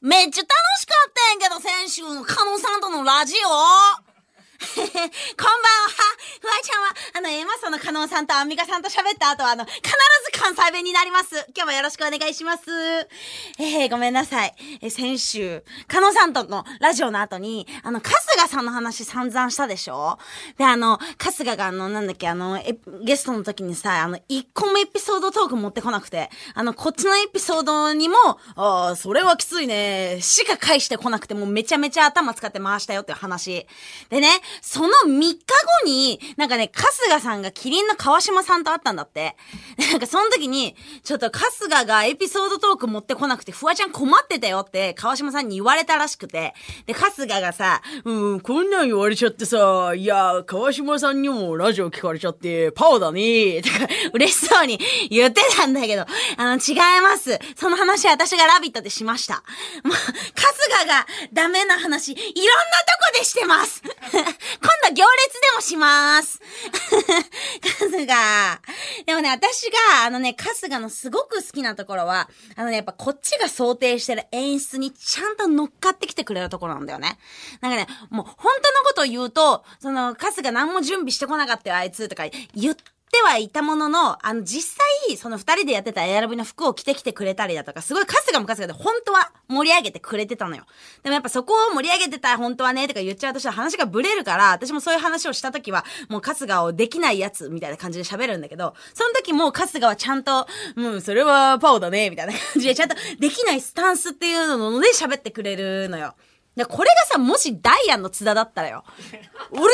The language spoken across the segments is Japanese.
めっちゃ楽しかったんやけど、先週のカノさんとのラジオ。こんばんは。フワちゃんは、あの、エマソのカノさんとアンミカさんと喋った後は、あの、必関西弁になります。今日もよろしくお願いします。えー、ごめんなさい。えー、先週、カノさんとのラジオの後に、あの、春日さんの話散々したでしょ？で、あの、春日があの、なんだっけ、あの、ゲストの時にさ、あの、一個もエピソードトーク持ってこなくて、あの、こっちのエピソードにも、ああ、それはきついね、しか返してこなくて、もうめちゃめちゃ頭使って回したよっていう話。でね、その3日後に、なんかね、春日さんがキリンの川島さんと会ったんだって。なんかそのの時に、ちょっと春日がエピソードトーク持ってこなくて、フワちゃん困ってたよって川島さんに言われたらしくて。で、春日がさ、うん、こんなん言われちゃってさ、いや、川島さんにもラジオ聞かれちゃって、パワーだねとか、嬉しそうに言ってたんだけど、あの、違います。その話は私がラビットでしました。もう、春日がダメな話、いろんなとこでしてます。今度行列でもします。春日。でもね、私が、あのね、春日のすごく好きなところは、あのね、やっぱこっちが想定してる演出にちゃんと乗っかってきてくれるところなんだよね。なんかね、もう本当のことを言うと、その、春日何も準備してこなかったよ、あいつとか言って、ってはいたものの、あの、実際、その二人でやってたエアロビの服を着てきてくれたりだとか、すごい春日も春日で本当は盛り上げてくれてたのよ。でもやっぱそこを盛り上げてた本当はね、とか言っちゃうとしたら話がブレるから、私もそういう話をした時は、もう春日をできないやつみたいな感じで喋るんだけど、その時も春日はちゃんと、うん、それはパオだね、みたいな感じで、ちゃんとできないスタンスっていうので喋ってくれるのよ。で、これがさ、もしダイアンの津田だったらよ。俺、やっ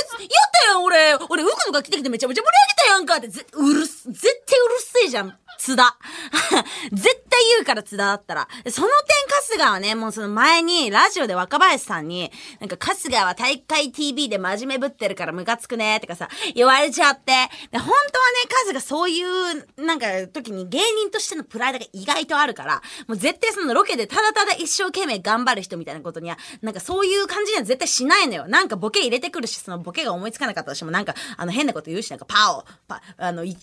たやん、俺。俺、ウクのが来てきてめちゃめちゃ盛り上げたやんかって、ぜ、うるす、絶対うるせえじゃん。津田。絶対言うから津田だったら。その点春日はね、もうその前に、ラジオで若林さんに、なんか春日は大会 TV で真面目ぶってるからムカつくね、とかさ、言われちゃって。で、本当はね、春日そういう、なんか時に芸人としてのプライドが意外とあるから、もう絶対そのロケでただただ一生懸命頑張る人みたいなことには、なんかそういう感じには絶対しないのよ。なんかボケ入れてくるし、そのボケが思いつかなかったとしても、なんか、あの変なこと言うし、なんかパオ、パ、あの、1、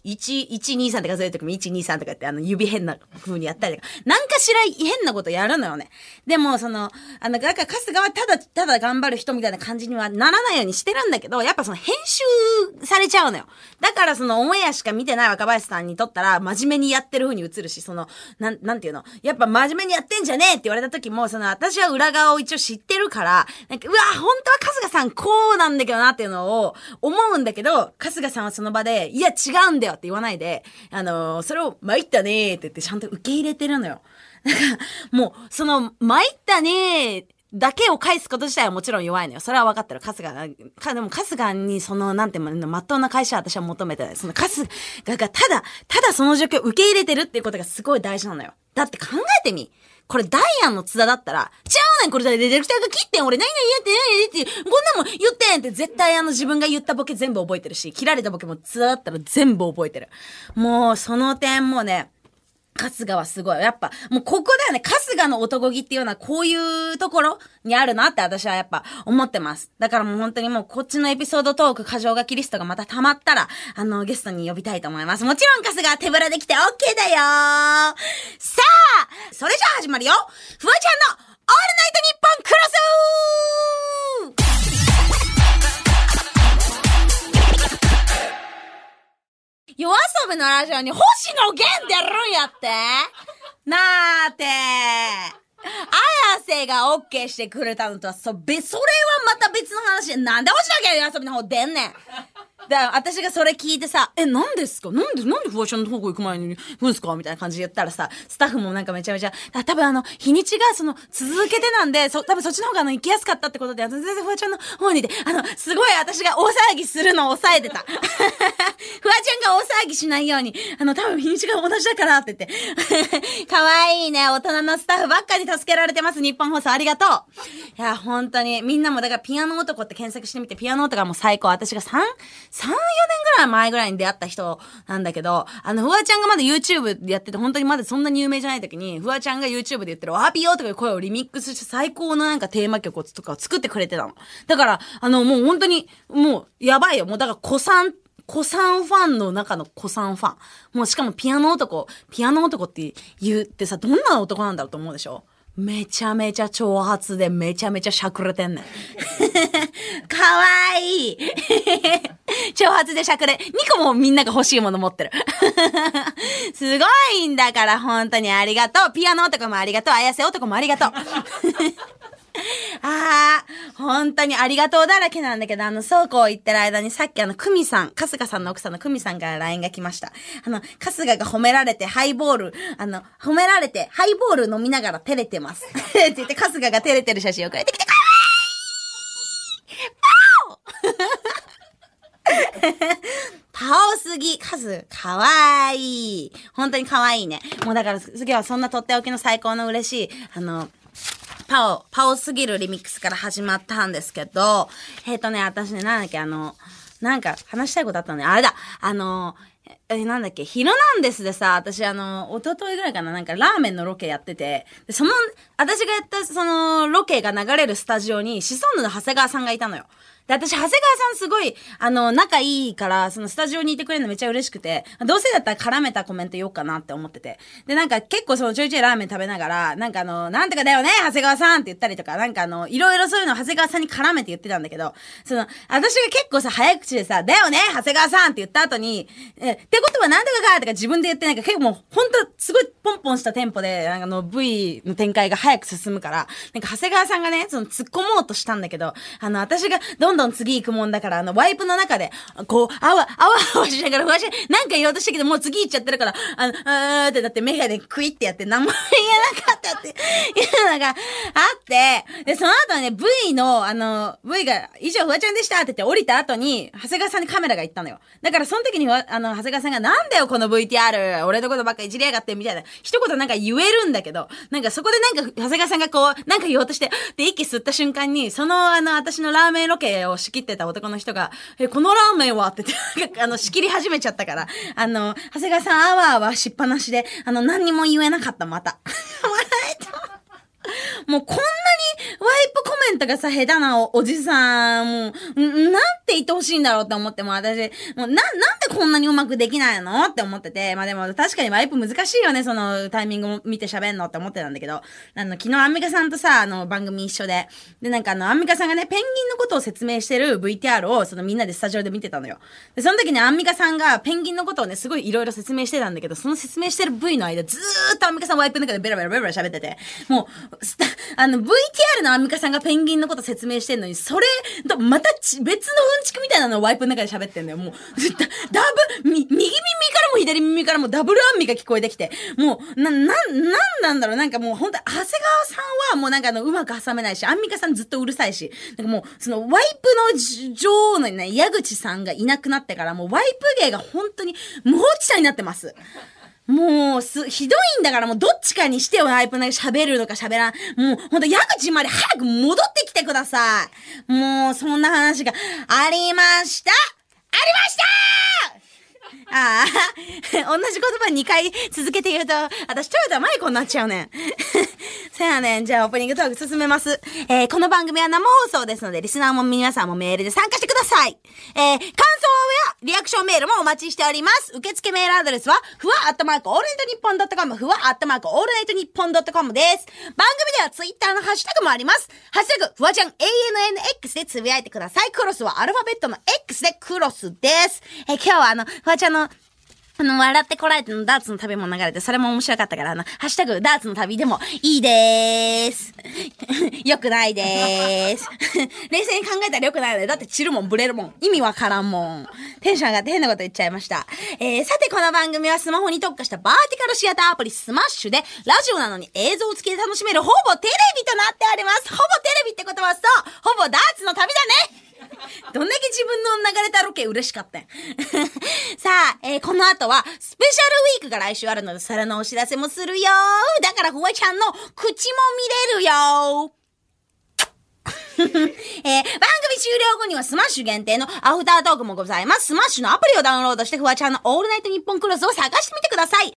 123って数えるときも123とかって、あの指変な風にやってたりとか、なんかしら変なことやるのよね。でも、その、あの、だから春日はただ、ただ頑張る人みたいな感じにはならないようにしてるんだけど、やっぱその編集されちゃうのよ。だからそのオンエアしか見てない若林さんにとったら、真面目にやってる風に映るし、その、なん、なんていうの、やっぱ真面目にやってんじゃねえって言われた時も、その、私は裏側を一応知ってるから、なんか、うわ、本当は春日さんこうなんだけどなっていうのを思うんだけど、春日さんはその場で、いや違うんだよって言わないで、あのそれを、参ったねーって言ってちゃんと受け入れてるのよ。だか、もう、その、参ったねー、だけを返すこと自体はもちろん弱いのよ。それは分かってる。春日か、でも春日にその、なんていうの、まっとうな会社は私は求めてない。その春日がただ、ただその状況を受け入れてるっていうことがすごい大事なのよ。だって考えてみ。これダイアンの津田だったら、ちゃうねんこれディレクターが切ってん俺何々やって何々って、こんなもん言ってんって絶対あの自分が言ったボケ全部覚えてるし、切られたボケも津田だったら全部覚えてる。もうその点もうね、春日はすごい。やっぱ、もうここだよね。春日の男気っていうのはこういうところにあるなって私はやっぱ思ってます。だからもう本当にもうこっちのエピソードトーク過剰書きリストがまた溜まったら、あの、ゲストに呼びたいと思います。もちろん春日は手ぶらできて OK だよさあそれじゃあ始まるよフワちゃんのオールナイトニッポンクロス夜遊びのラジオに星野源出るんやって。なーて。綾瀬がオッケーしてくれたのとは、そ、べ、それはまた別の話で、なんで星野源夜遊びの方出んねん。だから私がそれ聞いてさ、え、何ですか？なんで、なんでフワちゃんの方向行く前に行くんすか？みたいな感じで言ったらさ、スタッフもなんかめちゃめちゃ、あ多分あの、日にちがその、続けてなんで、そ、多分そっちの方があの、行きやすかったってことで、全然フワちゃんの方にいて、あの、すごい私が大騒ぎするのを抑えてた。フワちゃんが大騒ぎしないように、あの、多分日にちが同じだからって言って。可愛いね、大人のスタッフばっかり助けられてます、日本放送ありがとう。いや、本当に、みんなもだからピアノ男って検索してみて、ピアノ男がもう最高。私が3、3、4年ぐらい前ぐらいに出会った人なんだけど、あの、フワちゃんがまだ YouTube でやってて、本当にまだそんなに有名じゃない時に、フワちゃんが YouTube で言ってる、ワーピーヨーとかいう声をリミックスして最高のなんかテーマ曲とかを作ってくれてたの。だから、あの、もう本当に、もう、やばいよ。もうだから、子さん、子さんファンの中の子さんファン。もうしかもピアノ男、ピアノ男って言ってさ、どんな男なんだろうと思うでしょ？めちゃめちゃ長髪でめちゃめちゃしゃくれてんねん。かわいい 長髪でしゃくれ。2個もみんなが欲しいもの持ってる。すごいんだから、本当にありがとう。ピアノ男もありがとう。綾瀬男もありがとう。ああ、本当にありがとうだらけなんだけど、あの、倉庫行ってる間にさっきあの、クミさん、春日さんの奥さんのクミさんから LINE が来ました。あの、春日が褒められてハイボール、あの、褒められてハイボール飲みながら照れてます。って言って春日が照れてる写真送られてきて、かわいいパオすぎ、カズ、かわいい。本当にかわいいね。もうだから次はそんなとっておきの最高の嬉しい、あの、パオ、パオすぎるリミックスから始まったんですけど、えっ、とね、私ね、なんだっけ、あの、なんか話したいことあったのね。あれだ、あの、え、なんだっけ、ヒルナンデスでさ、私あの、一昨日ぐらいかな、なんかラーメンのロケやってて、でその、私がやったそのロケが流れるスタジオに、シソンヌの長谷川さんがいたのよ。で、私、長谷川さんすごい、あの、仲いいから、そのスタジオにいてくれるのめっちゃ嬉しくて、どうせだったら絡めたコメント言おうかなって思ってて。で、なんか結構そのちょいちょいラーメン食べながら、なんかあの、なんとかだよね、長谷川さんって言ったりとか、なんかあの、いろいろそういうの長谷川さんに絡めて言ってたんだけど、その、私が結構さ、早口でさ、だよね、長谷川さんって言った後に、え、ってとはなんとかかとか自分で言ってなんか結構もう、ほんとすごいポンポンしたテンポで、なんかあの V の展開が早く進むから、なんか長谷川さんがね、その突っ込もうとしたんだけど、あの、私がどんどん次行くもんだから、あの、ワイプの中で、こう、あわ、あわあわしながら、わし、なんか言おうとしたけど、もう次行っちゃってるから、あの、あーってだってメガネクイってやって、何も言えなかったっていうのがあって、で、その後ね、V の、あの、V が、以上、フワちゃんでしたって言って降りた後に、長谷川さんにカメラが行ったのよ。だからその時には、あの、長谷川さんが、なんだよ、この VTR、俺のことばっかいじりやがって、みたいな、一言なんか言えるんだけど、なんかそこでなんか、長谷川さんがこう、なんか言おうとして、で、息吸った瞬間に、その、あの、私のラーメンロケを仕切ってた男の人が、え、このラーメンは？って言って、あの、仕切り始めちゃったから、あの、長谷川さん、あわあわしっぱなしで、あの、何にも言えなかった、また。笑えた。もうこんなにワイプコメントがさ、下手なおじさん、もう、なんて言ってほしいんだろうって思っても私、もうな、なんでこんなにうまくできないのって思ってて、まあでも確かにワイプ難しいよね、そのタイミングも見て喋んのって思ってたんだけど、あの、昨日アンミカさんとさ、あの、番組一緒で、で、なんかあの、アンミカさんがね、ペンギンのことを説明してる VTR を、そのみんなでスタジオで見てたのよ。で、その時にアンミカさんがペンギンのことをね、すごいいろいろ説明してたんだけど、その説明してる V の間、ずーっとアンミカさんワイプの中でベラベラベラベラ喋ってて、もう、あの、VTR のアンミカさんがペンギンのこと説明してんのに、それとまた別のうんちくみたいなのをワイプの中で喋ってんだよ。もう、だダブ、み、右耳からも左耳からもダブルアンミが聞こえてきて、もう、な、な、なんなんだろう、なんかもう本当長谷川さんはもうなんかあの、うまく挟めないし、アンミカさんずっとうるさいし、なんかもう、そのワイプの女王のね、矢口さんがいなくなってから、もうワイプ芸が本当に無法地帯になってます。もう、す、ひどいんだからもうどっちかにしてよ、ワイプなんか喋るのか喋らん。もう、ほんと、矢口まで早く戻ってきてください。もう、そんな話がありましたありましたああ、同じ言葉2回続けて言うと、私トヨタマイコになっちゃうねん。せやねん。じゃあオープニングトーク進めます。えー、この番組は生放送ですので、リスナーも皆さんもメールで参加してください。えー、感想やリアクションメールもお待ちしております。受付メールアドレスは、ふわアットマークオールナイトニッポンドットコム、ふわアットマークオールナイトニッポンドットコムです。番組ではツイッターのハッシュタグもあります。ハッシュタグ、ふわちゃん ANNX でつぶやいてください。クロスはアルファベットの X でクロスです。えー、今日はあの、ふわちゃんのあの、笑ってこらえてのダーツの旅も流れて、それも面白かったから、あの、ハッシュタグ、ダーツの旅でもいいでーす。よくないでーす。冷静に考えたらよくないよね。だって散るもん、ブレるもん。意味わからんもん。テンション上がって変なこと言っちゃいました。えー、さてこの番組はスマホに特化したバーティカルシアターアプリスマッシュで、ラジオなのに映像付きで楽しめるほぼテレビとなっております。ほぼテレビってことはそう、ほぼダーツの旅だねどんだけ自分の流れたロケ嬉しかったん さあ、えー、この後は、スペシャルウィークが来週あるので、それのお知らせもするよだから、フワちゃんの口も見れるよ えー、番組終了後にはスマッシュ限定のアフタートークもございます。スマッシュのアプリをダウンロードして、フワちゃんのオールナイトニッポンクロスを探してみてください。